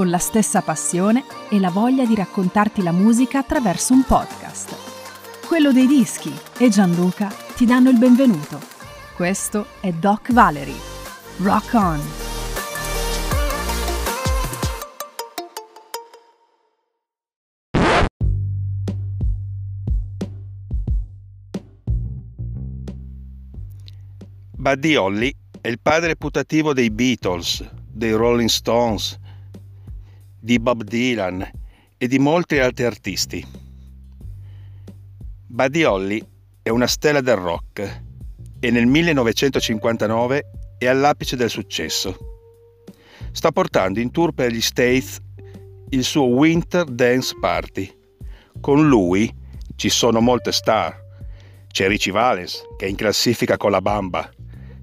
con la stessa passione e la voglia di raccontarti la musica attraverso un podcast. Quello dei dischi e Gianluca ti danno il benvenuto. Questo è Doc Valery. Rock on! Buddy Holly è il padre putativo dei Beatles, dei Rolling Stones, di Bob Dylan e di molti altri artisti. Buddy Holly è una stella del rock e nel 1959 è all'apice del successo. Sta portando in tour per gli States il suo Winter Dance Party. Con lui ci sono molte star. C'è Richie Valens, che è in classifica con la Bamba.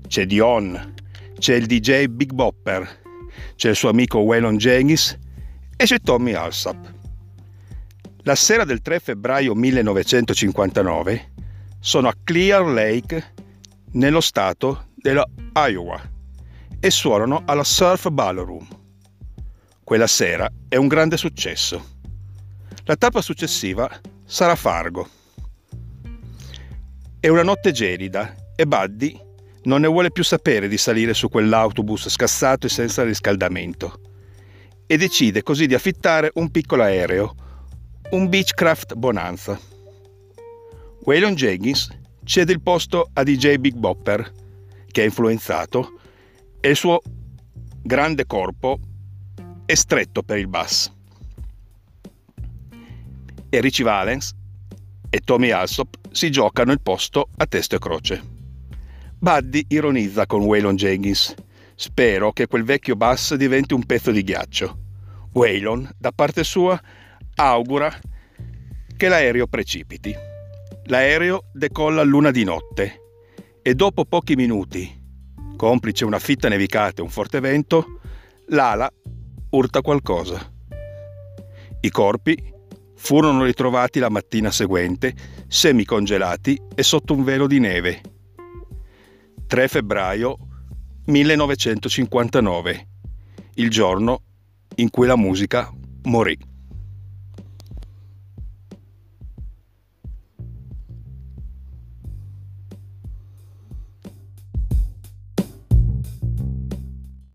C'è Dion. C'è il DJ Big Bopper. C'è il suo amico Waylon Jennings e c'è Tommy Alsop. La sera del 3 febbraio 1959 sono a Clear Lake, nello stato della Iowa, e suonano alla Surf Ballroom. Quella sera è un grande successo. La tappa successiva sarà Fargo. È una notte gelida e Buddy non ne vuole più sapere di salire su quell'autobus scassato e senza riscaldamento e decide così di affittare un piccolo aereo, un Beechcraft Bonanza. Waylon Jenkins cede il posto a DJ Big Bopper, che è influenzato, e il suo grande corpo è stretto per il bass. E Richie Valens e Tommy Alsop si giocano il posto a testo e croce. Buddy ironizza con Waylon Jenkins Spero che quel vecchio bass diventi un pezzo di ghiaccio. Waylon, da parte sua, augura che l'aereo precipiti. L'aereo decolla a luna di notte e dopo pochi minuti, complice una fitta nevicata e un forte vento, l'ala urta qualcosa. I corpi furono ritrovati la mattina seguente, semicongelati e sotto un velo di neve. 3 febbraio 1959, il giorno in cui la musica morì.